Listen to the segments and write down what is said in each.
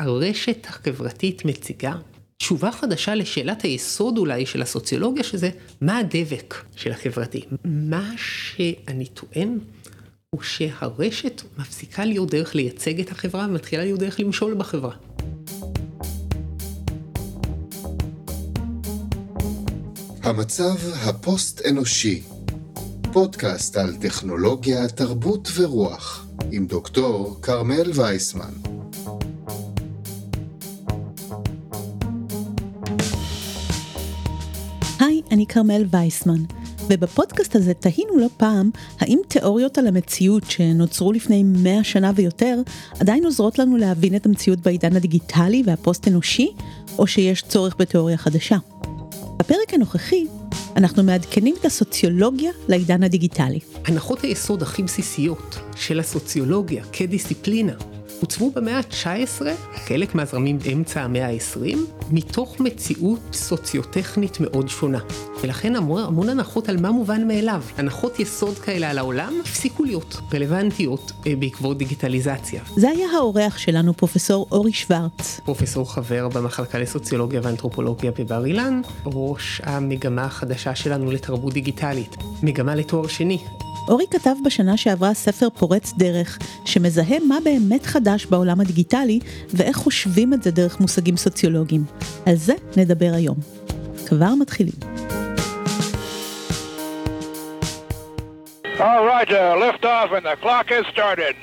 הרשת החברתית מציגה תשובה חדשה לשאלת היסוד אולי של הסוציולוגיה, שזה מה הדבק של החברתי. מה שאני טוען הוא שהרשת מפסיקה להיות דרך לייצג את החברה ומתחילה להיות דרך למשול בחברה. המצב הפוסט-אנושי, פודקאסט על טכנולוגיה, תרבות ורוח, עם דוקטור כרמל וייסמן. כרמל וייסמן, ובפודקאסט הזה תהינו לא פעם האם תיאוריות על המציאות שנוצרו לפני 100 שנה ויותר עדיין עוזרות לנו להבין את המציאות בעידן הדיגיטלי והפוסט-אנושי, או שיש צורך בתיאוריה חדשה. בפרק הנוכחי אנחנו מעדכנים את הסוציולוגיה לעידן הדיגיטלי. הנחות היסוד הכי בסיסיות של הסוציולוגיה כדיסציפלינה עוצבו במאה ה-19, חלק מהזרמים באמצע המאה ה-20, מתוך מציאות סוציוטכנית מאוד שונה. ולכן המון, המון הנחות על מה מובן מאליו, הנחות יסוד כאלה על העולם, הפסיקו להיות רלוונטיות אה, בעקבות דיגיטליזציה. זה היה האורח שלנו, פרופסור אורי שוורץ. פרופסור חבר במחלקה לסוציולוגיה ואנתרופולוגיה בבר אילן, ראש המגמה החדשה שלנו לתרבות דיגיטלית, מגמה לתואר שני. אורי כתב בשנה שעברה ספר פורץ דרך, שמזהה מה באמת חדש בעולם הדיגיטלי, ואיך חושבים את זה דרך מושגים סוציולוגיים. על זה נדבר היום. כבר מתחילים. All right, uh, lift off and the clock has started.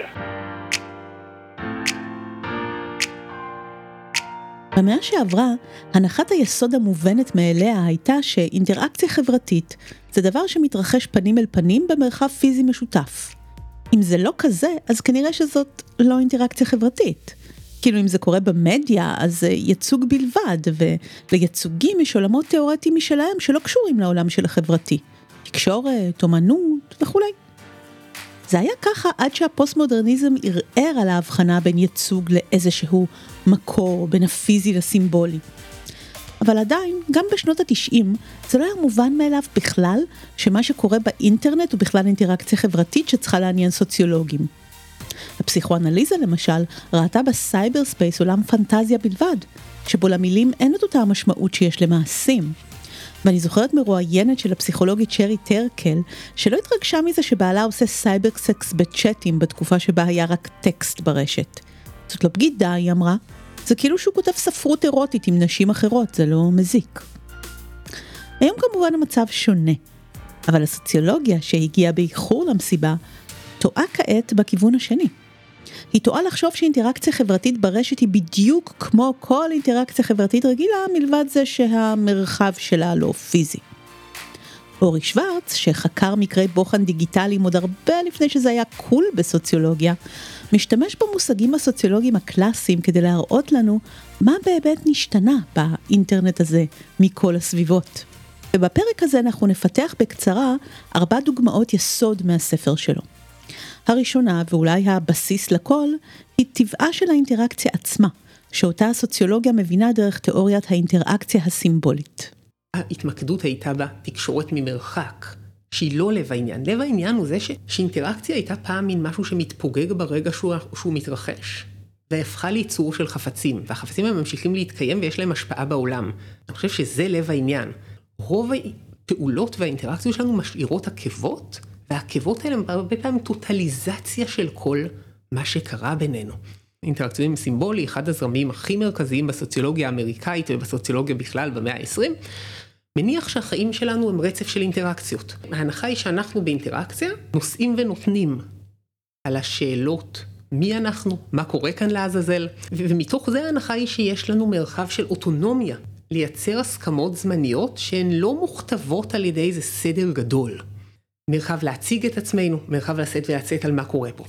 במאה שעברה, הנחת היסוד המובנת מאליה הייתה שאינטראקציה חברתית זה דבר שמתרחש פנים אל פנים במרחב פיזי משותף. אם זה לא כזה, אז כנראה שזאת לא אינטראקציה חברתית. כאילו אם זה קורה במדיה, אז זה ייצוג בלבד, וליצוגים יש עולמות תיאורטיים משלהם שלא קשורים לעולם של החברתי. תקשורת, אומנות וכולי. זה היה ככה עד שהפוסט-מודרניזם ערער על ההבחנה בין ייצוג לאיזשהו מקור, בין הפיזי לסימבולי. אבל עדיין, גם בשנות התשעים, זה לא היה מובן מאליו בכלל שמה שקורה באינטרנט הוא בכלל אינטראקציה חברתית שצריכה לעניין סוציולוגים. הפסיכואנליזה למשל ראתה ב cyberspace עולם פנטזיה בלבד, שבו למילים אין את אותה המשמעות שיש למעשים. ואני זוכרת מרואיינת של הפסיכולוגית שרי טרקל, שלא התרגשה מזה שבעלה עושה cybersex בצ'אטים בתקופה שבה היה רק טקסט ברשת. זאת לא בגידה, היא אמרה, זה כאילו שהוא כותב ספרות אירוטית עם נשים אחרות, זה לא מזיק. היום כמובן המצב שונה, אבל הסוציולוגיה שהגיעה באיחור למסיבה, טועה כעת בכיוון השני. היא טועה לחשוב שאינטראקציה חברתית ברשת היא בדיוק כמו כל אינטראקציה חברתית רגילה, מלבד זה שהמרחב שלה לא פיזי. אורי שוורץ, שחקר מקרי בוחן דיגיטליים עוד הרבה לפני שזה היה קול בסוציולוגיה, משתמש במושגים הסוציולוגיים הקלאסיים כדי להראות לנו מה באמת נשתנה באינטרנט הזה מכל הסביבות. ובפרק הזה אנחנו נפתח בקצרה ארבע דוגמאות יסוד מהספר שלו. הראשונה, ואולי הבסיס לכל, היא טבעה של האינטראקציה עצמה, שאותה הסוציולוגיה מבינה דרך תיאוריית האינטראקציה הסימבולית. ההתמקדות הייתה בתקשורת ממרחק, שהיא לא לב העניין. לב העניין הוא זה ש... שאינטראקציה הייתה פעם מין משהו שמתפוגג ברגע שהוא, שהוא מתרחש. והפכה ליצור של חפצים, והחפצים הם ממשיכים להתקיים ויש להם השפעה בעולם. אני חושב שזה לב העניין. רוב הפעולות והאינטראקציות שלנו משאירות עקבות, והעקבות האלה הם הרבה פעמים טוטליזציה של כל מה שקרה בינינו. אינטראקציונים סימבולי, אחד הזרמים הכי מרכזיים בסוציולוגיה האמריקאית ובסוציולוגיה בכלל במאה ה-20, מניח שהחיים שלנו הם רצף של אינטראקציות. ההנחה היא שאנחנו באינטראקציה נושאים ונותנים על השאלות מי אנחנו, מה קורה כאן לעזאזל, ומתוך זה ההנחה היא שיש לנו מרחב של אוטונומיה, לייצר הסכמות זמניות שהן לא מוכתבות על ידי איזה סדר גדול. מרחב להציג את עצמנו, מרחב לשאת ולצאת על מה קורה פה.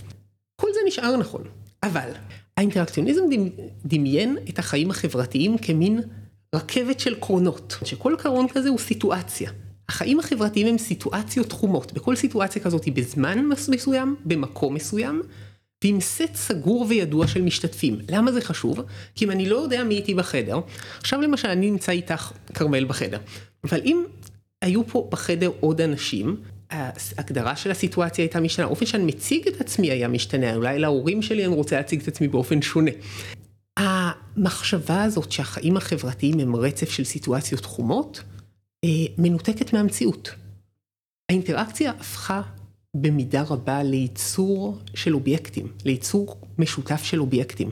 כל זה נשאר נכון, אבל האינטראקציוניזם דמיין את החיים החברתיים כמין רכבת של קרונות, שכל קרון כזה הוא סיטואציה. החיים החברתיים הם סיטואציות תחומות, בכל סיטואציה כזאת היא בזמן מסוים, במקום מסוים, ועם סט סגור וידוע של משתתפים. למה זה חשוב? כי אם אני לא יודע מי איתי בחדר, עכשיו למשל אני נמצא איתך כרמל בחדר, אבל אם היו פה בחדר עוד אנשים, ההגדרה של הסיטואציה הייתה משתנה, האופן שאני מציג את עצמי היה משתנה, אולי להורים שלי אני רוצה להציג את עצמי באופן שונה. המחשבה הזאת שהחיים החברתיים הם רצף של סיטואציות תחומות, אה, מנותקת מהמציאות. האינטראקציה הפכה במידה רבה לייצור של אובייקטים, לייצור משותף של אובייקטים.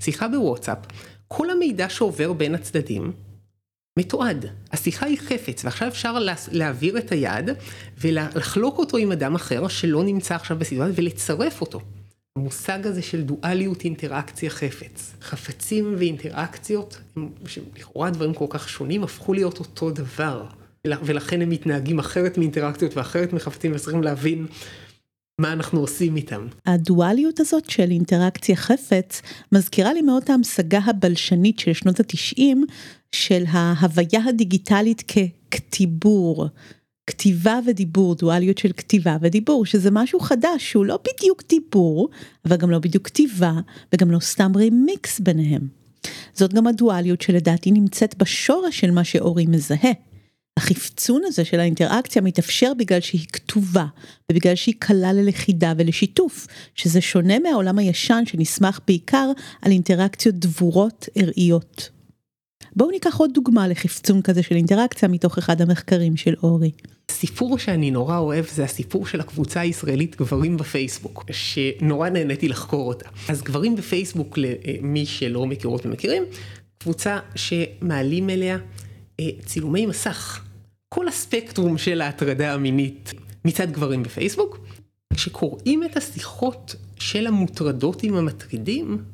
שיחה בוואטסאפ, כל המידע שעובר בין הצדדים מתועד. השיחה היא חפץ, ועכשיו אפשר להעביר את היד ולחלוק אותו עם אדם אחר שלא נמצא עכשיו בסיטואציה ולצרף אותו. המושג הזה של דואליות אינטראקציה חפץ. חפצים ואינטראקציות, שלכאורה דברים כל כך שונים, הפכו להיות אותו דבר. ולכן הם מתנהגים אחרת מאינטראקציות ואחרת מחפצים וצריכים להבין מה אנחנו עושים איתם. הדואליות הזאת של אינטראקציה חפץ מזכירה לי מאוד את ההמשגה הבלשנית של שנות התשעים של ההוויה הדיגיטלית ככתיבור. כתיבה ודיבור, דואליות של כתיבה ודיבור, שזה משהו חדש שהוא לא בדיוק דיבור, אבל גם לא בדיוק כתיבה, וגם לא סתם רימיקס ביניהם. זאת גם הדואליות שלדעתי נמצאת בשורש של מה שאורי מזהה. החפצון הזה של האינטראקציה מתאפשר בגלל שהיא כתובה, ובגלל שהיא קלה ללכידה ולשיתוף, שזה שונה מהעולם הישן שנסמך בעיקר על אינטראקציות דבורות ארעיות. בואו ניקח עוד דוגמה לחפצון כזה של אינטראקציה מתוך אחד המחקרים של אורי. סיפור שאני נורא אוהב זה הסיפור של הקבוצה הישראלית גברים בפייסבוק, שנורא נהניתי לחקור אותה. אז גברים בפייסבוק, למי שלא מכירות ומכירים, קבוצה שמעלים אליה צילומי מסך. כל הספקטרום של ההטרדה המינית מצד גברים בפייסבוק. כשקוראים את השיחות של המוטרדות עם המטרידים,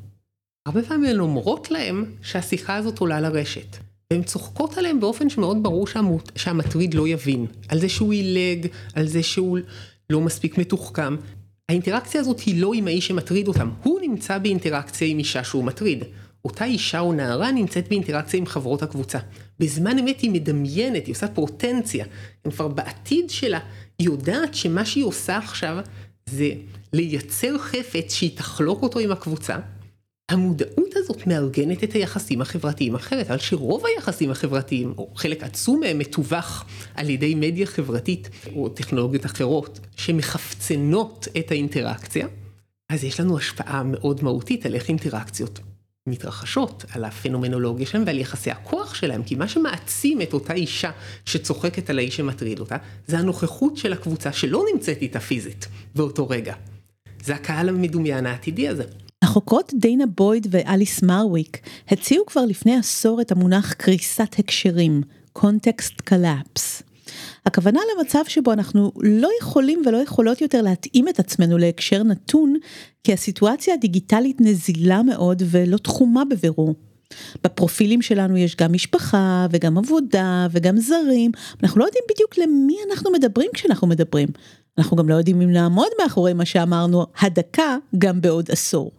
הרבה פעמים הן אומרות להם שהשיחה הזאת עולה לרשת. והן צוחקות עליהם באופן שמאוד ברור שהמוט... שהמטריד לא יבין. על זה שהוא עילג, על זה שהוא לא מספיק מתוחכם. האינטראקציה הזאת היא לא עם האיש שמטריד אותם, הוא נמצא באינטראקציה עם אישה שהוא מטריד. אותה אישה או נערה נמצאת באינטראקציה עם חברות הקבוצה. בזמן אמת היא מדמיינת, היא עושה פרוטנציה. היא כבר בעתיד שלה, היא יודעת שמה שהיא עושה עכשיו זה לייצר חפץ שהיא תחלוק אותו עם הקבוצה. המודעות הזאת מארגנת את היחסים החברתיים אחרת, אבל שרוב היחסים החברתיים, או חלק עצום מהם מתווך על ידי מדיה חברתית או טכנולוגיות אחרות, שמחפצנות את האינטראקציה, אז יש לנו השפעה מאוד מהותית על איך אינטראקציות מתרחשות, על הפנומנולוגיה שלהם ועל יחסי הכוח שלהם, כי מה שמעצים את אותה אישה שצוחקת על האיש שמטריד אותה, זה הנוכחות של הקבוצה שלא נמצאת איתה פיזית באותו רגע. זה הקהל המדומיין העתידי הזה. החוקרות דיינה בויד ואליס מרוויק הציעו כבר לפני עשור את המונח קריסת הקשרים, context collapse. הכוונה למצב שבו אנחנו לא יכולים ולא יכולות יותר להתאים את עצמנו להקשר נתון, כי הסיטואציה הדיגיטלית נזילה מאוד ולא תחומה בבירור. בפרופילים שלנו יש גם משפחה וגם עבודה וגם זרים, אנחנו לא יודעים בדיוק למי אנחנו מדברים כשאנחנו מדברים. אנחנו גם לא יודעים אם נעמוד מאחורי מה שאמרנו הדקה גם בעוד עשור.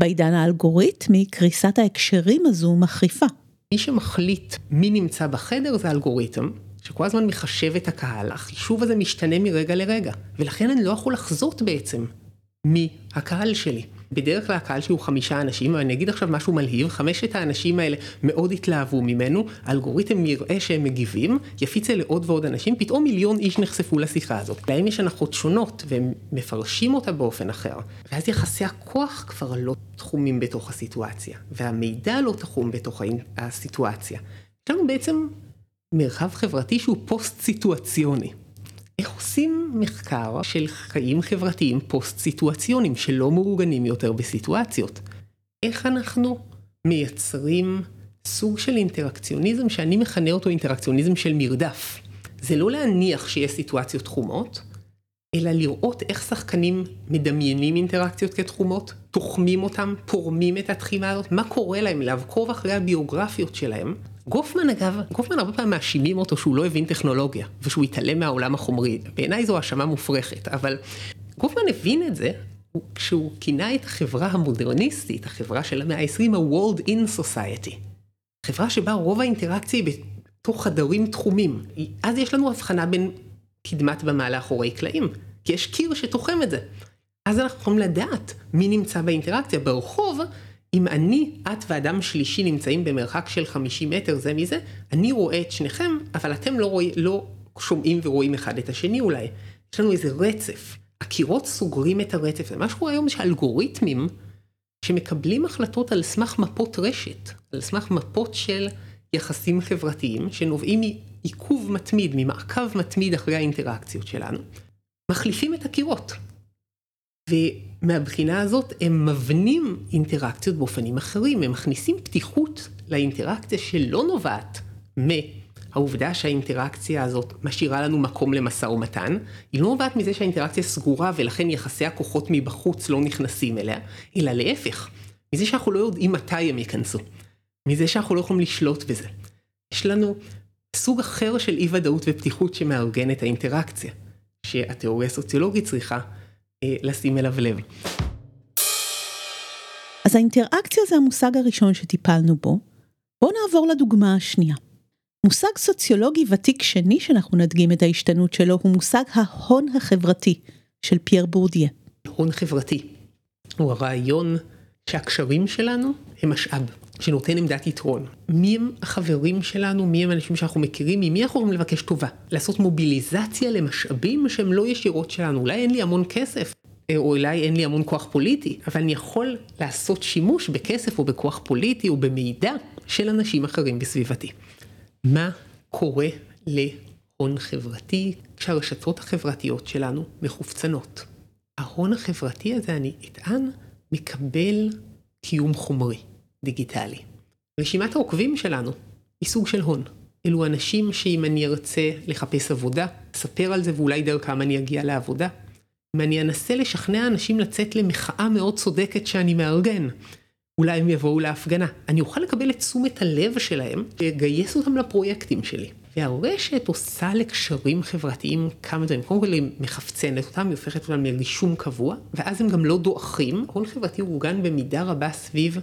בעידן האלגוריתמי, קריסת ההקשרים הזו מחריפה. מי שמחליט מי נמצא בחדר זה אלגוריתם, שכל הזמן מחשב את הקהל, החישוב הזה משתנה מרגע לרגע, ולכן אני לא יכול לחזות בעצם מי הקהל שלי. בדרך כלל הקהל שלי הוא חמישה אנשים, אבל אני אגיד עכשיו משהו מלהיב, חמשת האנשים האלה מאוד התלהבו ממנו, האלגוריתם יראה שהם מגיבים, יפיץ אלה עוד ועוד אנשים, פתאום מיליון איש נחשפו לשיחה הזאת. להם יש הנחות שונות, והם מפרשים אותה באופן אחר. ואז יחסי הכוח כבר לא תחומים בתוך הסיטואציה, והמידע לא תחום בתוך הסיטואציה. יש לנו בעצם מרחב חברתי שהוא פוסט-סיטואציוני. איך עושים מחקר של חיים חברתיים פוסט-סיטואציוניים שלא מאורגנים יותר בסיטואציות? איך אנחנו מייצרים סוג של אינטראקציוניזם שאני מכנה אותו אינטראקציוניזם של מרדף. זה לא להניח שיש סיטואציות תחומות, אלא לראות איך שחקנים מדמיינים אינטראקציות כתחומות, תוחמים אותם, פורמים את התחימה הזאת, מה קורה להם, לעקוב אחרי הביוגרפיות שלהם. גופמן אגב, גופמן הרבה פעמים מאשימים אותו שהוא לא הבין טכנולוגיה, ושהוא התעלם מהעולם החומרי. בעיניי זו האשמה מופרכת, אבל גופמן הבין את זה כשהוא כינה את החברה המודרניסטית, החברה של המאה ה-20, ה-World in Society. חברה שבה רוב האינטראקציה היא בתוך חדרים תחומים. אז יש לנו הבחנה בין קדמת במה לאחורי קלעים, כי יש קיר שתוחם את זה. אז אנחנו יכולים לדעת מי נמצא באינטראקציה. ברחוב, אם אני, את ואדם שלישי נמצאים במרחק של 50 מטר זה מזה, אני רואה את שניכם, אבל אתם לא, רואים, לא שומעים ורואים אחד את השני אולי. יש לנו איזה רצף. הקירות סוגרים את הרצף. מה שקורה היום זה שאלגוריתמים שמקבלים החלטות על סמך מפות רשת, על סמך מפות של יחסים חברתיים שנובעים מעיכוב מתמיד, ממעקב מתמיד אחרי האינטראקציות שלנו, מחליפים את הקירות. ומהבחינה הזאת הם מבנים אינטראקציות באופנים אחרים, הם מכניסים פתיחות לאינטראקציה שלא נובעת מהעובדה שהאינטראקציה הזאת משאירה לנו מקום למשא ומתן, היא לא נובעת מזה שהאינטראקציה סגורה ולכן יחסי הכוחות מבחוץ לא נכנסים אליה, אלא להפך, מזה שאנחנו לא יודעים מתי הם ייכנסו, מזה שאנחנו לא יכולים לשלוט בזה. יש לנו סוג אחר של אי ודאות ופתיחות שמארגן את האינטראקציה, שהתיאוריה הסוציולוגית צריכה לשים אליו לב. אז האינטראקציה זה המושג הראשון שטיפלנו בו. בואו נעבור לדוגמה השנייה. מושג סוציולוגי ותיק שני שאנחנו נדגים את ההשתנות שלו הוא מושג ההון החברתי של פייר בורדיה. הון חברתי הוא הרעיון שהקשרים שלנו הם משאב שנותן עמדת יתרון. מי הם החברים שלנו, מי הם האנשים שאנחנו מכירים, ממי אנחנו יכולים לבקש טובה. לעשות מוביליזציה למשאבים שהם לא ישירות שלנו. אולי אין לי המון כסף, אה, או אולי אין לי המון כוח פוליטי, אבל אני יכול לעשות שימוש בכסף או בכוח פוליטי או במידע של אנשים אחרים בסביבתי. מה קורה להון חברתי כשהרשתות החברתיות שלנו מחופצנות? ההון החברתי הזה, אני אטען, מקבל קיום חומרי. דיגיטלי. רשימת העוקבים שלנו היא סוג של הון. אלו אנשים שאם אני ארצה לחפש עבודה, אספר על זה ואולי דרכם אני אגיע לעבודה. אם אני אנסה לשכנע אנשים לצאת למחאה מאוד צודקת שאני מארגן, אולי הם יבואו להפגנה. אני אוכל לקבל את תשומת הלב שלהם ולגייס אותם לפרויקטים שלי. והרשת עושה לקשרים חברתיים כמה דברים. קודם כל היא מחפצנת אותם, היא הופכת אותם לרישום קבוע, ואז הם גם לא דועכים. הון חברתי אורגן במידה רבה סביב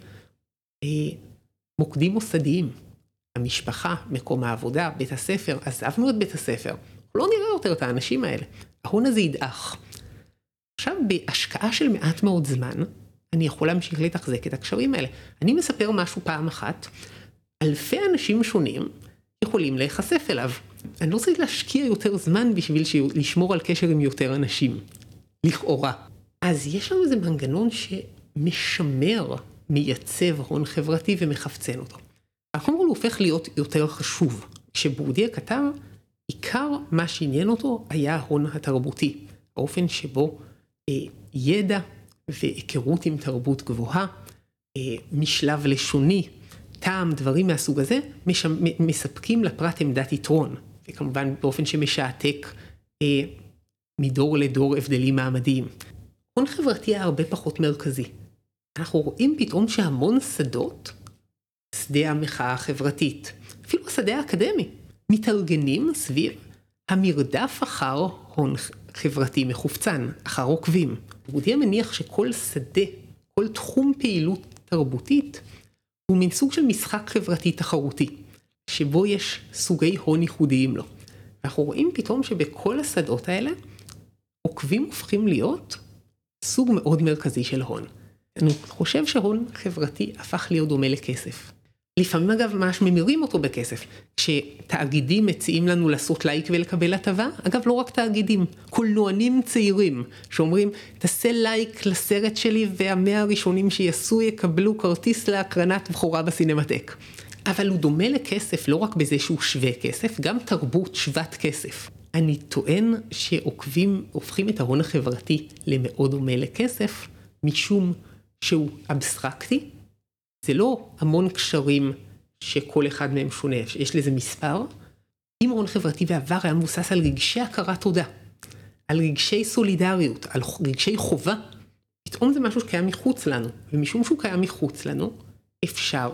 מוקדים מוסדיים. המשפחה, מקום העבודה, בית הספר, עזבנו את בית הספר, לא נראה יותר את האנשים האלה. ההון הזה ידעך. עכשיו, בהשקעה של מעט מאוד זמן, אני יכול להמשיך לתחזק את הקשרים האלה. אני מספר משהו פעם אחת, אלפי אנשים שונים יכולים להיחשף אליו. אני לא צריך להשקיע יותר זמן בשביל לשמור על קשר עם יותר אנשים. לכאורה. אז יש לנו איזה מנגנון שמשמר מייצב הון חברתי ומחפצן אותו. כל הוא הופך להיות יותר חשוב. כשבורדיה כתב, עיקר מה שעניין אותו היה ההון התרבותי. האופן שבו אה, ידע והיכרות עם תרבות גבוהה, אה, משלב לשוני, טעם, דברים מהסוג הזה, מש... מספקים לפרט עמדת יתרון. וכמובן באופן שמשעתק אה, מדור לדור הבדלים מעמדיים. הון חברתי היה הרבה פחות מרכזי. אנחנו רואים פתאום שהמון שדות, שדה המחאה החברתית, אפילו השדה האקדמי, מתארגנים סביב המרדף אחר הון חברתי מחופצן, אחר עוקבים. רודיה מניח שכל שדה, כל תחום פעילות תרבותית, הוא מין סוג של משחק חברתי תחרותי, שבו יש סוגי הון ייחודיים לו. אנחנו רואים פתאום שבכל השדות האלה, עוקבים הופכים להיות סוג מאוד מרכזי של הון. אני חושב שהון חברתי הפך להיות דומה לכסף. לפעמים אגב ממש ממירים אותו בכסף. כשתאגידים מציעים לנו לעשות לייק ולקבל הטבה, אגב לא רק תאגידים, קולנוענים צעירים שאומרים תעשה לייק לסרט שלי והמאה הראשונים שיעשו יקבלו כרטיס להקרנת בכורה בסינמטק. אבל הוא דומה לכסף לא רק בזה שהוא שווה כסף, גם תרבות שוות כסף. אני טוען שעוקבים הופכים את ההון החברתי למאוד דומה לכסף, משום שהוא אבסטרקטי, זה לא המון קשרים שכל אחד מהם שונה, יש לזה מספר. אם הון חברתי בעבר היה מבוסס על רגשי הכרת תודה, על רגשי סולידריות, על רגשי חובה, פתאום זה משהו שקיים מחוץ לנו, ומשום שהוא קיים מחוץ לנו, אפשר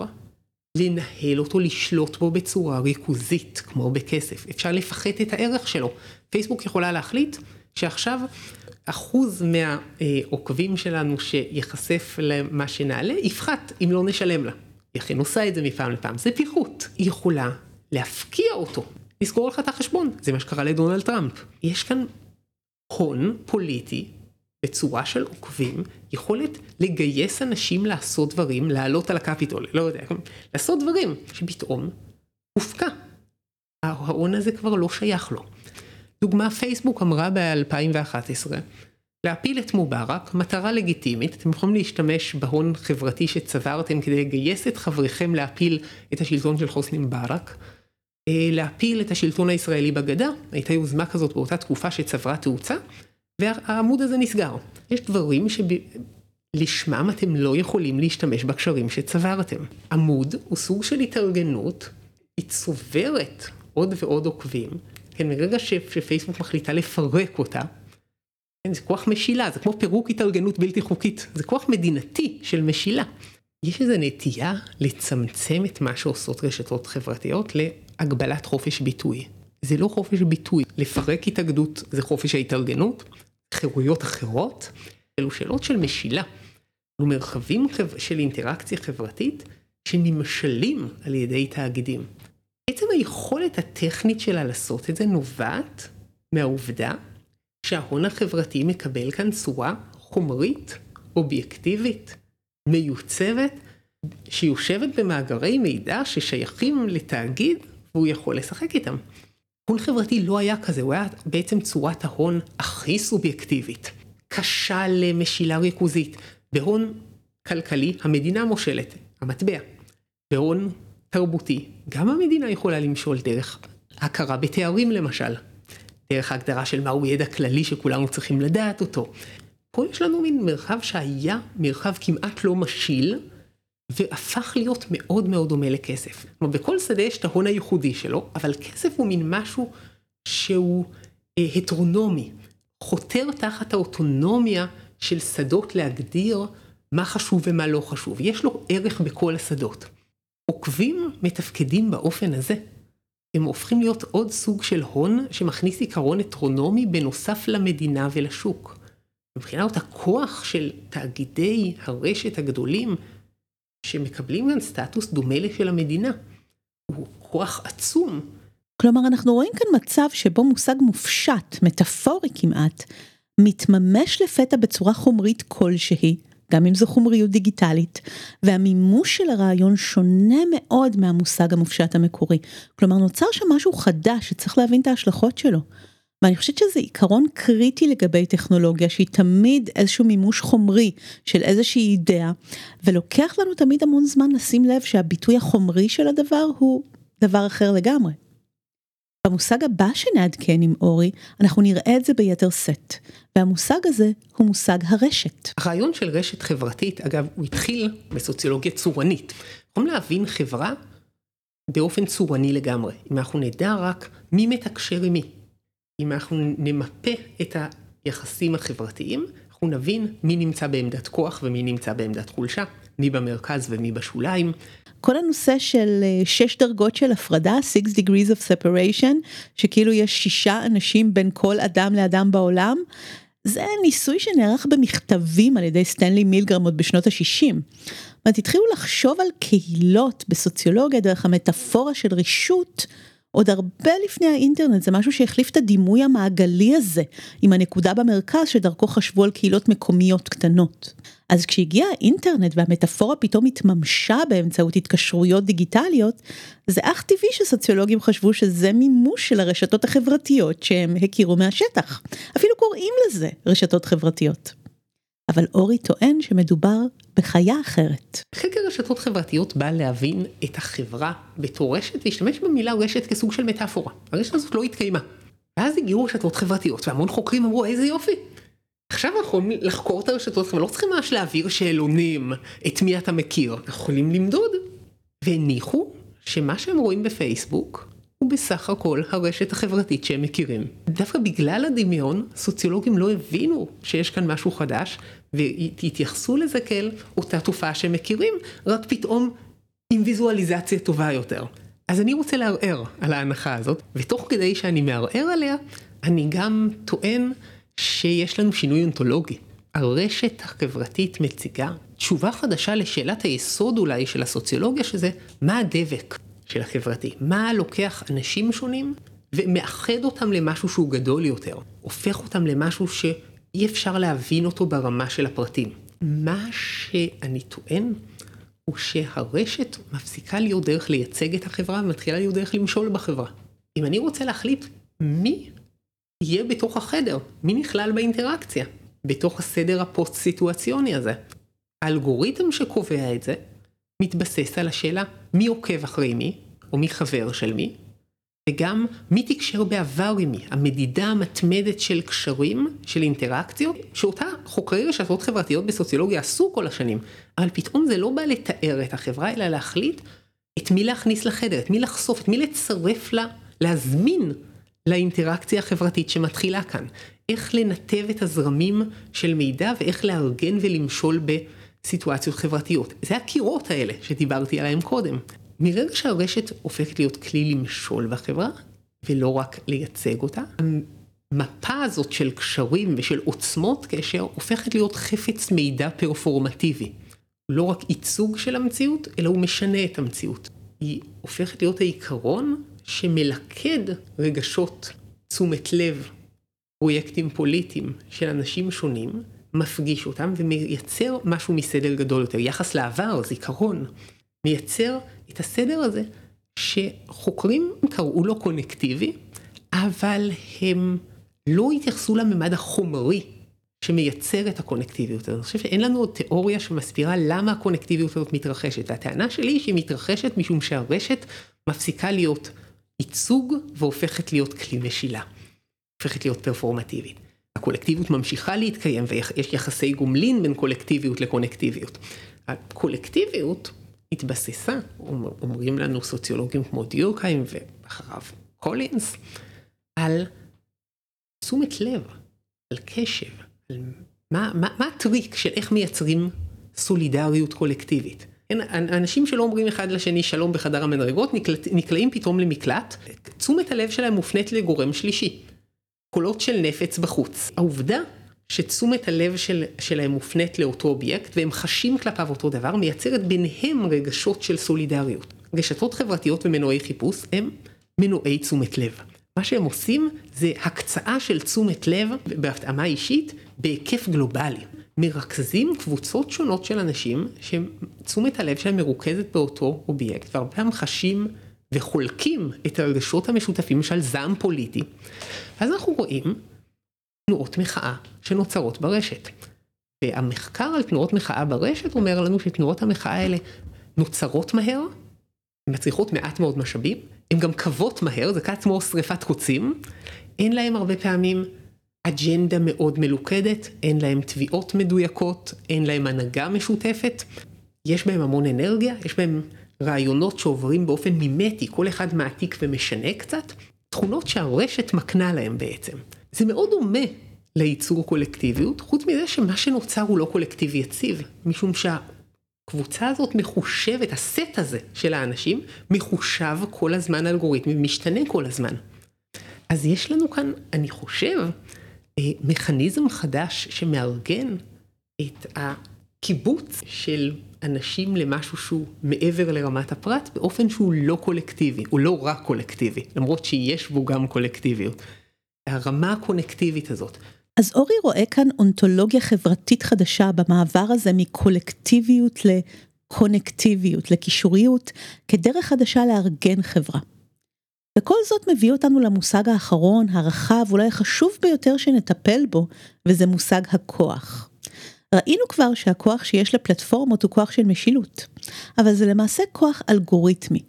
לנהל אותו, לשלוט בו בצורה ריכוזית, כמו בכסף. אפשר לפחת את הערך שלו. פייסבוק יכולה להחליט שעכשיו אחוז מהעוקבים שלנו שיחשף למה שנעלה יפחת אם לא נשלם לה. היא אכן עושה את זה מפעם לפעם, זה פיחות. היא יכולה להפקיע אותו, לסגור לך את החשבון, זה מה שקרה לדונלד טראמפ. יש כאן הון פוליטי בצורה של עוקבים, יכולת לגייס אנשים לעשות דברים, לעלות על הקפיטול, לא יודע, לעשות דברים שפתאום הופקע. ההון הזה כבר לא שייך לו. דוגמה פייסבוק אמרה ב-2011 להפיל את מובארק, מטרה לגיטימית, אתם יכולים להשתמש בהון חברתי שצברתם כדי לגייס את חבריכם להפיל את השלטון של חוסני מובארק. אה, להפיל את השלטון הישראלי בגדה, הייתה יוזמה כזאת באותה תקופה שצברה תאוצה, והעמוד הזה נסגר. יש דברים שלשמם אתם לא יכולים להשתמש בקשרים שצברתם. עמוד הוא סוג של התארגנות, היא צוברת עוד ועוד עוקבים, כן, מרגע שפייסבוק מחליטה לפרק אותה, כן, זה כוח משילה, זה כמו פירוק התארגנות בלתי חוקית, זה כוח מדינתי של משילה. יש איזו נטייה לצמצם את מה שעושות רשתות חברתיות להגבלת חופש ביטוי. זה לא חופש ביטוי, לפרק התאגדות זה חופש ההתארגנות, חירויות אחרות, אלו שאלות של משילה. אלו מרחבים של אינטראקציה חברתית שנמשלים על ידי תאגידים. עצם היכולת הטכנית שלה לעשות את זה נובעת מהעובדה שההון החברתי מקבל כאן צורה חומרית, אובייקטיבית, מיוצבת, שיושבת במאגרי מידע ששייכים לתאגיד והוא יכול לשחק איתם. הון חברתי לא היה כזה, הוא היה בעצם צורת ההון הכי סובייקטיבית. קשה למשילה ריכוזית. בהון כלכלי המדינה מושלת, המטבע. בהון תרבותי, גם המדינה יכולה למשול דרך הכרה בתארים למשל. דרך ההגדרה של מהו ידע כללי שכולנו צריכים לדעת אותו. פה יש לנו מין מרחב שהיה מרחב כמעט לא משיל, והפך להיות מאוד מאוד דומה לכסף. כלומר, בכל שדה יש את ההון הייחודי שלו, אבל כסף הוא מין משהו שהוא אה, הטרונומי, חותר תחת האוטונומיה של שדות להגדיר מה חשוב ומה לא חשוב. יש לו ערך בכל השדות. עוקבים מתפקדים באופן הזה. הם הופכים להיות עוד סוג של הון שמכניס עיקרון הטרונומי בנוסף למדינה ולשוק. מבחינת הכוח של תאגידי הרשת הגדולים, שמקבלים כאן סטטוס דומה לשל המדינה, הוא כוח עצום. כלומר, אנחנו רואים כאן מצב שבו מושג מופשט, מטאפורי כמעט, מתממש לפתע בצורה חומרית כלשהי, גם אם זו חומריות דיגיטלית, והמימוש של הרעיון שונה מאוד מהמושג המופשט המקורי. כלומר, נוצר שם משהו חדש שצריך להבין את ההשלכות שלו. ואני חושבת שזה עיקרון קריטי לגבי טכנולוגיה, שהיא תמיד איזשהו מימוש חומרי של איזושהי אידאה, ולוקח לנו תמיד המון זמן לשים לב שהביטוי החומרי של הדבר הוא דבר אחר לגמרי. במושג הבא שנעדכן עם אורי, אנחנו נראה את זה ביתר שאת, והמושג הזה הוא מושג הרשת. הרעיון של רשת חברתית, אגב, הוא התחיל בסוציולוגיה צורנית. יכולים להבין חברה באופן צורני לגמרי, אם אנחנו נדע רק מי מתקשר עם מי. אם אנחנו נמפה את היחסים החברתיים, אנחנו נבין מי נמצא בעמדת כוח ומי נמצא בעמדת חולשה, מי במרכז ומי בשוליים. כל הנושא של אה, שש דרגות של הפרדה, six degrees of separation, שכאילו יש שישה אנשים בין כל אדם לאדם בעולם, זה ניסוי שנערך במכתבים על ידי סטנלי מילגרם עוד בשנות ה-60. זאת התחילו לחשוב על קהילות בסוציולוגיה דרך המטאפורה של רישות. עוד הרבה לפני האינטרנט זה משהו שהחליף את הדימוי המעגלי הזה עם הנקודה במרכז שדרכו חשבו על קהילות מקומיות קטנות. אז כשהגיע האינטרנט והמטאפורה פתאום התממשה באמצעות התקשרויות דיגיטליות, זה אך טבעי שסוציולוגים חשבו שזה מימוש של הרשתות החברתיות שהם הכירו מהשטח. אפילו קוראים לזה רשתות חברתיות. אבל אורי טוען שמדובר בחיה אחרת. חקר רשתות חברתיות בא להבין את החברה בתור רשת והשתמש במילה רשת כסוג של מטאפורה. הרשת הזאת לא התקיימה. ואז הגיעו רשתות חברתיות והמון חוקרים אמרו איזה יופי. עכשיו אנחנו יכולים לחקור את הרשתות חברתיות, לא צריכים ממש להעביר שאלונים את מי אתה מכיר, אנחנו יכולים למדוד. והניחו שמה שהם רואים בפייסבוק הוא בסך הכל הרשת החברתית שהם מכירים. דווקא בגלל הדמיון, סוציולוגים לא הבינו שיש כאן משהו חדש, והתייחסו לזה כאל אותה תופעה שהם מכירים, רק פתאום עם ויזואליזציה טובה יותר. אז אני רוצה לערער על ההנחה הזאת, ותוך כדי שאני מערער עליה, אני גם טוען שיש לנו שינוי אונתולוגי. הרשת החברתית מציגה תשובה חדשה לשאלת היסוד אולי של הסוציולוגיה, שזה מה הדבק של החברתי, מה לוקח אנשים שונים ומאחד אותם למשהו שהוא גדול יותר, הופך אותם למשהו שאי אפשר להבין אותו ברמה של הפרטים. מה שאני טוען הוא שהרשת מפסיקה להיות דרך לייצג את החברה ומתחילה להיות דרך למשול בחברה. אם אני רוצה להחליט מי יהיה בתוך החדר, מי נכלל באינטראקציה, בתוך הסדר הפוסט-סיטואציוני הזה. האלגוריתם שקובע את זה מתבסס על השאלה מי עוקב אחרי מי, או מי חבר של מי, וגם מי תקשר בעבר עם מי, המדידה המתמדת של קשרים, של אינטראקציות, שאותה חוקרי רשתות חברתיות בסוציולוגיה עשו כל השנים, אבל פתאום זה לא בא לתאר את החברה, אלא להחליט את מי להכניס לחדר, את מי לחשוף, את מי לצרף לה, להזמין לאינטראקציה החברתית שמתחילה כאן. איך לנתב את הזרמים של מידע ואיך לארגן ולמשול בסיטואציות חברתיות. זה הקירות האלה שדיברתי עליהם קודם. מרגע שהרשת הופכת להיות כלי למשול בחברה, ולא רק לייצג אותה, המפה הזאת של קשרים ושל עוצמות קשר הופכת להיות חפץ מידע פרפורמטיבי. לא רק ייצוג של המציאות, אלא הוא משנה את המציאות. היא הופכת להיות העיקרון שמלכד רגשות, תשומת לב, פרויקטים פוליטיים של אנשים שונים, מפגיש אותם ומייצר משהו מסדר גדול יותר. יחס לעבר, זיכרון, מייצר את הסדר הזה שחוקרים קראו לו קונקטיבי, אבל הם לא התייחסו לממד החומרי שמייצר את הקונקטיביות הזאת. אני חושב שאין לנו עוד תיאוריה שמסבירה למה הקונקטיביות הזאת מתרחשת. הטענה שלי היא שהיא מתרחשת משום שהרשת מפסיקה להיות ייצוג והופכת להיות כלי משילה. הופכת להיות פרפורמטיבית. הקולקטיביות ממשיכה להתקיים ויש יחסי גומלין בין קולקטיביות לקונקטיביות. הקולקטיביות התבססה, אומרים לנו סוציולוגים כמו דיורקהיים ואחריו קולינס, על תשומת לב, על קשב, על מה, מה, מה הטריק של איך מייצרים סולידריות קולקטיבית. אנשים שלא אומרים אחד לשני שלום בחדר המדרגות נקלט, נקלעים פתאום למקלט, תשומת הלב שלהם מופנית לגורם שלישי. קולות של נפץ בחוץ. העובדה שתשומת הלב של, שלהם מופנית לאותו אובייקט והם חשים כלפיו אותו דבר, מייצרת ביניהם רגשות של סולידריות. רשתות חברתיות ומנועי חיפוש הם מנועי תשומת לב. מה שהם עושים זה הקצאה של תשומת לב בהתאמה אישית בהיקף גלובלי. מרכזים קבוצות שונות של אנשים שתשומת הלב שלהם מרוכזת באותו אובייקט והרבה פעמים חשים וחולקים את הרגשות המשותפים של זעם פוליטי. אז אנחנו רואים תנועות מחאה שנוצרות ברשת. והמחקר על תנועות מחאה ברשת אומר לנו שתנועות המחאה האלה נוצרות מהר, מצריכות מעט מאוד משאבים, הן גם קוות מהר, זה כמו שריפת קוצים, אין להם הרבה פעמים אג'נדה מאוד מלוכדת, אין להם תביעות מדויקות, אין להם הנהגה משותפת, יש בהם המון אנרגיה, יש בהם רעיונות שעוברים באופן מימטי, כל אחד מעתיק ומשנה קצת, תכונות שהרשת מקנה להם בעצם. זה מאוד דומה לייצור קולקטיביות, חוץ מזה שמה שנוצר הוא לא קולקטיבי יציב, משום שהקבוצה הזאת מחושבת, הסט הזה של האנשים, מחושב כל הזמן אלגוריתמי, משתנה כל הזמן. אז יש לנו כאן, אני חושב, מכניזם חדש שמארגן את הקיבוץ של אנשים למשהו שהוא מעבר לרמת הפרט באופן שהוא לא קולקטיבי, הוא לא רק קולקטיבי, למרות שיש בו גם קולקטיביות. הרמה הקונקטיבית הזאת. אז אורי רואה כאן אונתולוגיה חברתית חדשה במעבר הזה מקולקטיביות לקונקטיביות, לקישוריות, כדרך חדשה לארגן חברה. וכל זאת מביא אותנו למושג האחרון, הרחב, אולי החשוב ביותר שנטפל בו, וזה מושג הכוח. ראינו כבר שהכוח שיש לפלטפורמות הוא כוח של משילות, אבל זה למעשה כוח אלגוריתמי.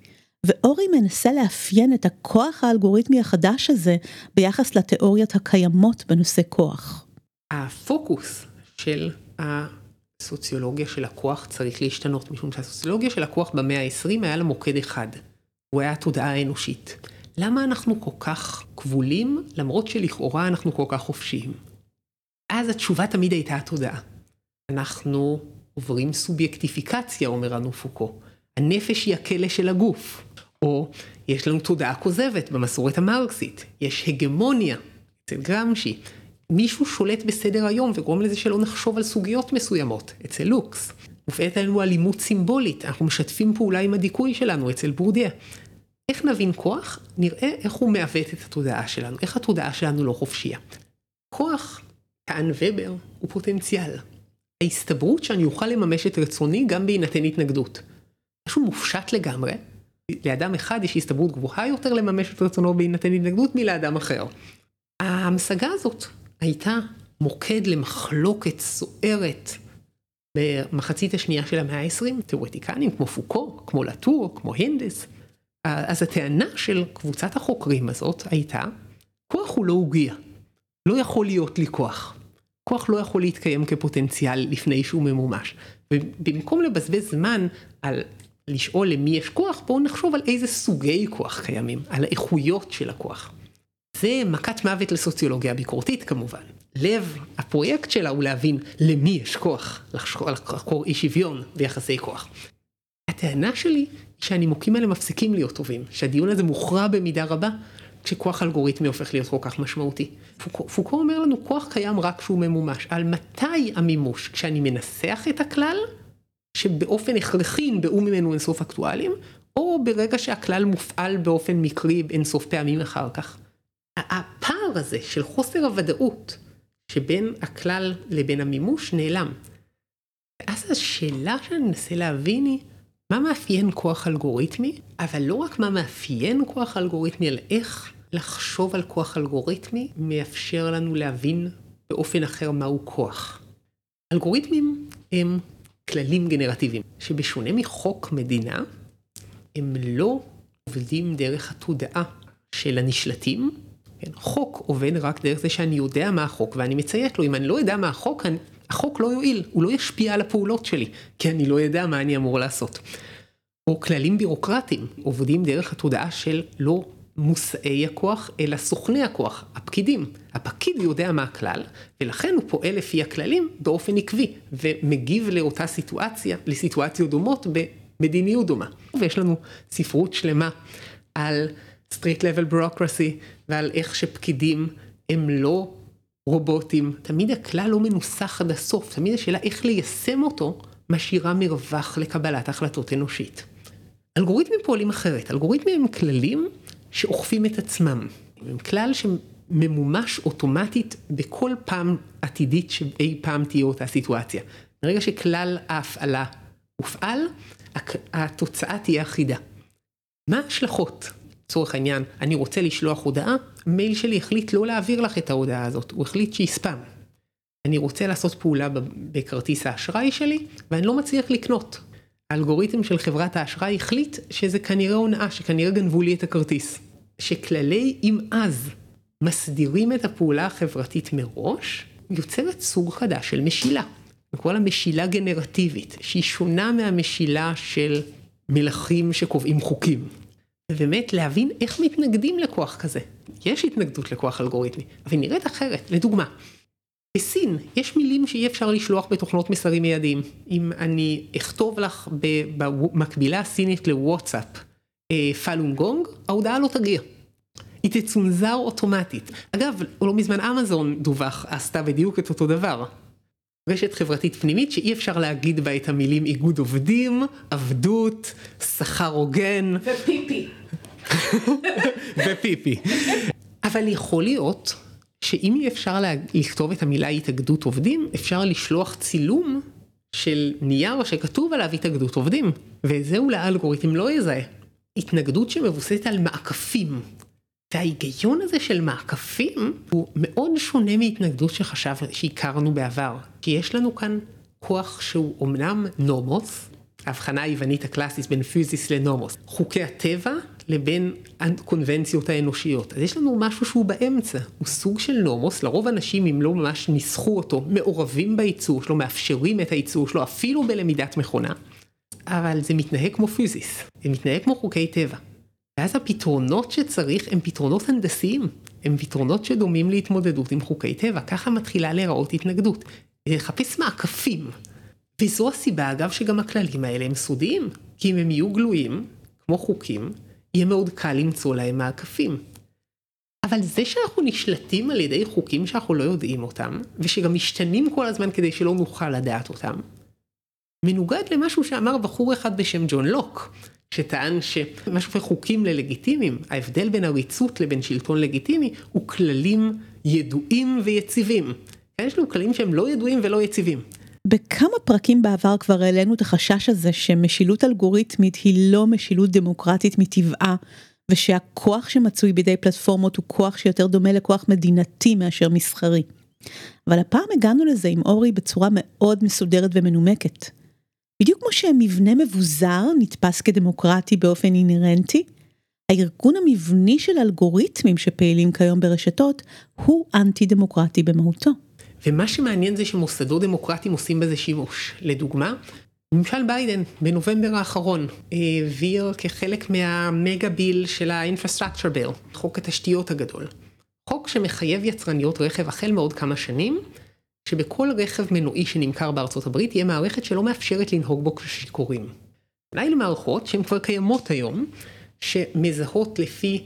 ואורי מנסה לאפיין את הכוח האלגוריתמי החדש הזה ביחס לתיאוריות הקיימות בנושא כוח. הפוקוס של הסוציולוגיה של הכוח צריך להשתנות, משום שהסוציולוגיה של הכוח במאה ה-20 היה לה מוקד אחד, הוא היה התודעה האנושית. למה אנחנו כל כך כבולים, למרות שלכאורה אנחנו כל כך חופשיים? אז התשובה תמיד הייתה התודעה. אנחנו עוברים סובייקטיפיקציה, אומר לנו פוקו. הנפש היא הכלא של הגוף. או יש לנו תודעה כוזבת במסורת המרקסית, יש הגמוניה אצל גרמשי. מישהו שולט בסדר היום וגורם לזה שלא נחשוב על סוגיות מסוימות, אצל לוקס. מופעלת עלינו אלימות סימבולית, אנחנו משתפים פעולה עם הדיכוי שלנו אצל בורדיה. איך נבין כוח? נראה איך הוא מעוות את התודעה שלנו, איך התודעה שלנו לא חופשייה. כוח, טען ובר, הוא פוטנציאל. ההסתברות שאני אוכל לממש את רצוני גם בהינתן התנגדות. משהו מופשט לגמרי, לאדם אחד יש הסתברות גבוהה יותר לממש את רצונו בהינתן התנגדות מלאדם אחר. ההמשגה הזאת הייתה מוקד למחלוקת סוערת במחצית השנייה של המאה ה-20, תיאורטיקנים כמו פוקו, כמו לטור, כמו הינדס. אז הטענה של קבוצת החוקרים הזאת הייתה, כוח הוא לא עוגיה. לא יכול להיות לי כוח. כוח לא יכול להתקיים כפוטנציאל לפני שהוא ממומש. ובמקום לבזבז זמן על לשאול למי יש כוח, בואו נחשוב על איזה סוגי כוח קיימים, על האיכויות של הכוח. זה מכת מוות לסוציולוגיה ביקורתית כמובן. לב הפרויקט שלה הוא להבין למי יש כוח, לחקור אי שוויון ויחסי כוח. הטענה שלי שהנימוקים האלה מפסיקים להיות טובים, שהדיון הזה מוכרע במידה רבה כשכוח אלגוריתמי הופך להיות כל כך משמעותי. פוקו, פוקו אומר לנו כוח קיים רק כשהוא ממומש. על מתי המימוש? כשאני מנסח את הכלל, שבאופן הכרחי ינבעו ממנו אינסוף אקטואלים, או ברגע שהכלל מופעל באופן מקרי אינסוף פעמים אחר כך. הפער הזה של חוסר הוודאות שבין הכלל לבין המימוש נעלם. ואז השאלה שאני מנסה להבין היא, מה מאפיין כוח אלגוריתמי? אבל לא רק מה מאפיין כוח אלגוריתמי, אלא איך לחשוב על כוח אלגוריתמי מאפשר לנו להבין באופן אחר מהו כוח. אלגוריתמים הם כללים גנרטיביים, שבשונה מחוק מדינה, הם לא עובדים דרך התודעה של הנשלטים. כן, חוק עובד רק דרך זה שאני יודע מה החוק ואני מציית לו. אם אני לא יודע מה החוק, אני, החוק לא יועיל, הוא לא ישפיע על הפעולות שלי, כי אני לא יודע מה אני אמור לעשות. או כללים בירוקרטיים עובדים דרך התודעה של לא מושאי הכוח, אלא סוכני הכוח, הפקידים. הפקיד יודע מה הכלל, ולכן הוא פועל לפי הכללים באופן עקבי, ומגיב לאותה סיטואציה, לסיטואציות דומות במדיניות דומה. ויש לנו ספרות שלמה על street level bureaucracy, ועל איך שפקידים הם לא רובוטים. תמיד הכלל לא מנוסח עד הסוף, תמיד השאלה איך ליישם אותו משאירה מרווח לקבלת החלטות אנושית. אלגוריתמים פועלים אחרת, אלגוריתמים הם כללים שאוכפים את עצמם. הם כלל שממומש אוטומטית בכל פעם עתידית שאי פעם תהיה אותה סיטואציה. ברגע שכלל ההפעלה הופעל, התוצאה תהיה אחידה. מה ההשלכות? לצורך העניין, אני רוצה לשלוח הודעה, מייל שלי החליט לא להעביר לך את ההודעה הזאת, הוא החליט שהיא ספאם. אני רוצה לעשות פעולה בכרטיס האשראי שלי, ואני לא מצליח לקנות. האלגוריתם של חברת האשראי החליט שזה כנראה הונאה, שכנראה גנבו לי את הכרטיס. שכללי אם אז מסדירים את הפעולה החברתית מראש, יוצרת סוג חדש של משילה. נקרא לה משילה גנרטיבית, שהיא שונה מהמשילה של מלכים שקובעים חוקים. ובאמת להבין איך מתנגדים לכוח כזה. יש התנגדות לכוח אלגוריתמי, אבל היא נראית אחרת. לדוגמה, בסין יש מילים שאי אפשר לשלוח בתוכנות מסרים מיידיים. אם אני אכתוב לך במקבילה הסינית לוואטסאפ פלון גונג, ההודעה לא תגיע. היא תצונזר אוטומטית. אגב, לא מזמן אמזון דווח עשתה בדיוק את אותו דבר. רשת חברתית פנימית שאי אפשר להגיד בה את המילים איגוד עובדים, עבדות, שכר הוגן. ופיפי. ופיפי. אבל יכול להיות שאם אי אפשר לכתוב את המילה התאגדות עובדים, אפשר לשלוח צילום של נייר שכתוב עליו התאגדות עובדים, וזה אולי האלגוריתם לא יזהה. התנגדות שמבוססת על מעקפים. וההיגיון הזה של מעקפים הוא מאוד שונה מהתנגדות שחשב שהכרנו בעבר. כי יש לנו כאן כוח שהוא אמנם נומוס, ההבחנה היוונית הקלאסית בין פיזיס לנומוס, חוקי הטבע לבין הקונבנציות האנושיות. אז יש לנו משהו שהוא באמצע, הוא סוג של נומוס, לרוב אנשים אם לא ממש ניסחו אותו, מעורבים בייצור שלו, מאפשרים את הייצור שלו אפילו בלמידת מכונה, אבל זה מתנהג כמו פיזיס, זה מתנהג כמו חוקי טבע. ואז הפתרונות שצריך הם פתרונות הנדסיים, הם פתרונות שדומים להתמודדות עם חוקי טבע, ככה מתחילה להיראות התנגדות. לחפש מעקפים. וזו הסיבה אגב שגם הכללים האלה הם סודיים, כי אם הם יהיו גלויים, כמו חוקים, יהיה מאוד קל למצוא להם מעקפים. אבל זה שאנחנו נשלטים על ידי חוקים שאנחנו לא יודעים אותם, ושגם משתנים כל הזמן כדי שלא נוכל לדעת אותם, מנוגד למשהו שאמר בחור אחד בשם ג'ון לוק, שטען שמה שהופך חוקים ללגיטימיים, ההבדל בין עריצות לבין שלטון לגיטימי, הוא כללים ידועים ויציבים. יש לנו כללים שהם לא ידועים ולא יציבים. בכמה פרקים בעבר כבר העלינו את החשש הזה שמשילות אלגוריתמית היא לא משילות דמוקרטית מטבעה, ושהכוח שמצוי בידי פלטפורמות הוא כוח שיותר דומה לכוח מדינתי מאשר מסחרי. אבל הפעם הגענו לזה עם אורי בצורה מאוד מסודרת ומנומקת. בדיוק כמו שמבנה מבוזר נתפס כדמוקרטי באופן אינהרנטי, הארגון המבני של אלגוריתמים שפעילים כיום ברשתות הוא אנטי דמוקרטי במהותו. ומה שמעניין זה שמוסדות דמוקרטיים עושים בזה שימוש. לדוגמה, ממשל ביידן בנובמבר האחרון העביר כחלק מהמגה ביל של ה-infrastructure bill, חוק התשתיות הגדול. חוק שמחייב יצרניות רכב החל מעוד כמה שנים, שבכל רכב מנועי שנמכר בארצות הברית תהיה מערכת שלא מאפשרת לנהוג בו כשיכורים. אולי למערכות שהן כבר קיימות היום, שמזהות לפי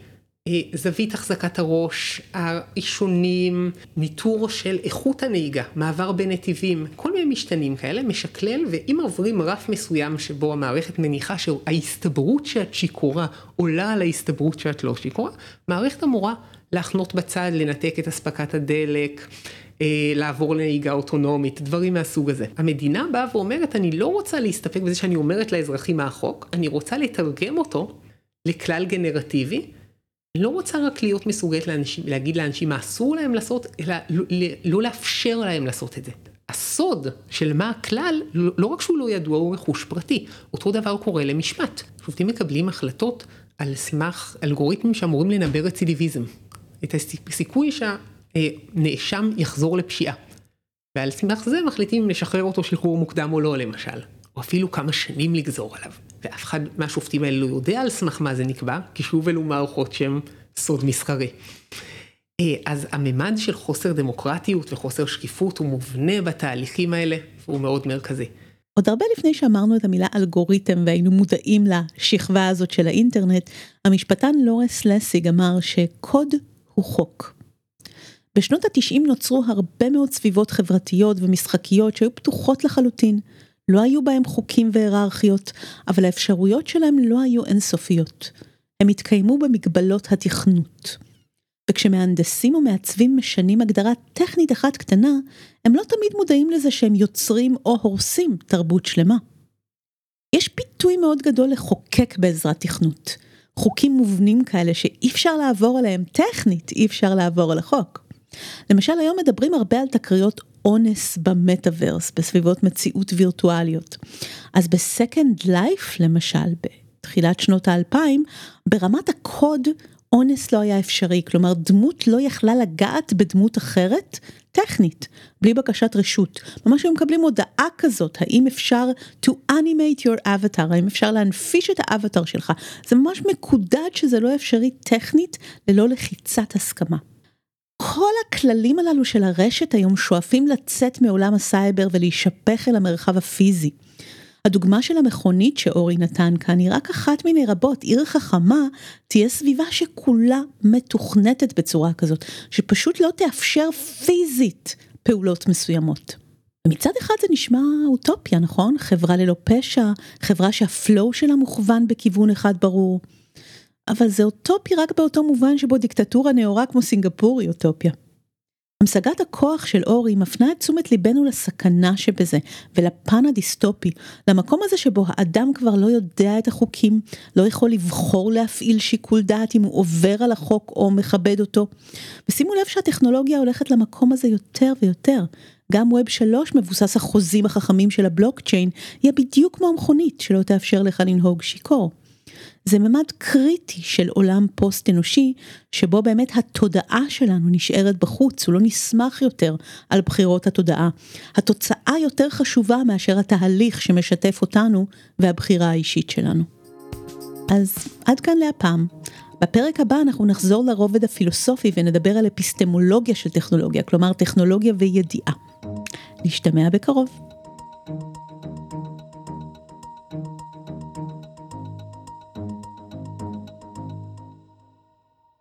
אה, זווית החזקת הראש, העישונים, ניטור של איכות הנהיגה, מעבר בין נתיבים, כל מיני משתנים כאלה, משקלל, ואם עוברים רף מסוים שבו המערכת מניחה שההסתברות שאת שיכורה עולה על ההסתברות שאת לא שיכורה, מערכת אמורה להחנות בצד, לנתק את אספקת הדלק, לעבור לנהיגה אוטונומית, דברים מהסוג הזה. המדינה באה ואומרת, אני לא רוצה להסתפק בזה שאני אומרת לאזרחים מה החוק, אני רוצה לתרגם אותו לכלל גנרטיבי. לא רוצה רק להיות מסוגלת לאנשים, להגיד לאנשים מה אסור להם לעשות, אלא לא, לא לאפשר להם לעשות את זה. הסוד של מה הכלל, לא, רק שהוא לא ידוע, הוא רכוש פרטי. אותו דבר קורה למשפט. שופטים מקבלים החלטות על סמך אלגוריתמים שאמורים לנבא רצידיביזם. את הסיכוי שהנאשם יחזור לפשיעה. ועל סמך זה מחליטים אם לשחרר אותו שחרור מוקדם או לא למשל. או אפילו כמה שנים לגזור עליו. ואף אחד מהשופטים האלה לא יודע על סמך מה זה נקבע, כי שוב אלו מערכות שהן סוד מסחרי. אה, אז הממד של חוסר דמוקרטיות וחוסר שקיפות הוא מובנה בתהליכים האלה, והוא מאוד מרכזי. עוד הרבה לפני שאמרנו את המילה אלגוריתם והיינו מודעים לשכבה הזאת של האינטרנט, המשפטן לורס לסיג אמר שקוד הוא חוק. בשנות התשעים נוצרו הרבה מאוד סביבות חברתיות ומשחקיות שהיו פתוחות לחלוטין. לא היו בהם חוקים והיררכיות, אבל האפשרויות שלהם לא היו אינסופיות. הם התקיימו במגבלות התכנות. וכשמהנדסים או מעצבים משנים הגדרה טכנית אחת קטנה, הם לא תמיד מודעים לזה שהם יוצרים או הורסים תרבות שלמה. יש פיתוי מאוד גדול לחוקק בעזרת תכנות. חוקים מובנים כאלה שאי אפשר לעבור עליהם טכנית, אי אפשר לעבור על החוק. למשל היום מדברים הרבה על תקריות אונס במטאוורס, בסביבות מציאות וירטואליות. אז בסקנד לייף למשל, בתחילת שנות האלפיים, ברמת הקוד אונס לא היה אפשרי, כלומר דמות לא יכלה לגעת בדמות אחרת טכנית, בלי בקשת רשות. ממש היו מקבלים הודעה כזאת, האם אפשר to animate your avatar, האם אפשר להנפיש את האבטר שלך. זה ממש מקודד שזה לא אפשרי טכנית ללא לחיצת הסכמה. כל הכללים הללו של הרשת היום שואפים לצאת מעולם הסייבר ולהישפך אל המרחב הפיזי. הדוגמה של המכונית שאורי נתן כאן היא רק אחת מיני רבות, עיר חכמה תהיה סביבה שכולה מתוכנתת בצורה כזאת, שפשוט לא תאפשר פיזית פעולות מסוימות. מצד אחד זה נשמע אוטופיה, נכון? חברה ללא פשע, חברה שהפלואו שלה מוכוון בכיוון אחד ברור. אבל זה אוטופי רק באותו מובן שבו דיקטטורה נאורה כמו סינגפור היא אוטופיה. המשגת הכוח של אורי מפנה את תשומת ליבנו לסכנה שבזה ולפן הדיסטופי, למקום הזה שבו האדם כבר לא יודע את החוקים, לא יכול לבחור להפעיל שיקול דעת אם הוא עובר על החוק או מכבד אותו. ושימו לב שהטכנולוגיה הולכת למקום הזה יותר ויותר. גם ווב שלוש מבוסס החוזים החכמים של הבלוקצ'יין, יהיה בדיוק כמו המכונית שלא תאפשר לך לנהוג שיכור. זה ממד קריטי של עולם פוסט אנושי, שבו באמת התודעה שלנו נשארת בחוץ, הוא לא נסמך יותר על בחירות התודעה. התוצאה יותר חשובה מאשר התהליך שמשתף אותנו והבחירה האישית שלנו. אז עד כאן להפעם. בפרק הבא אנחנו נחזור לרובד הפילוסופי ונדבר על אפיסטמולוגיה של טכנולוגיה, כלומר טכנולוגיה וידיעה. נשתמע בקרוב.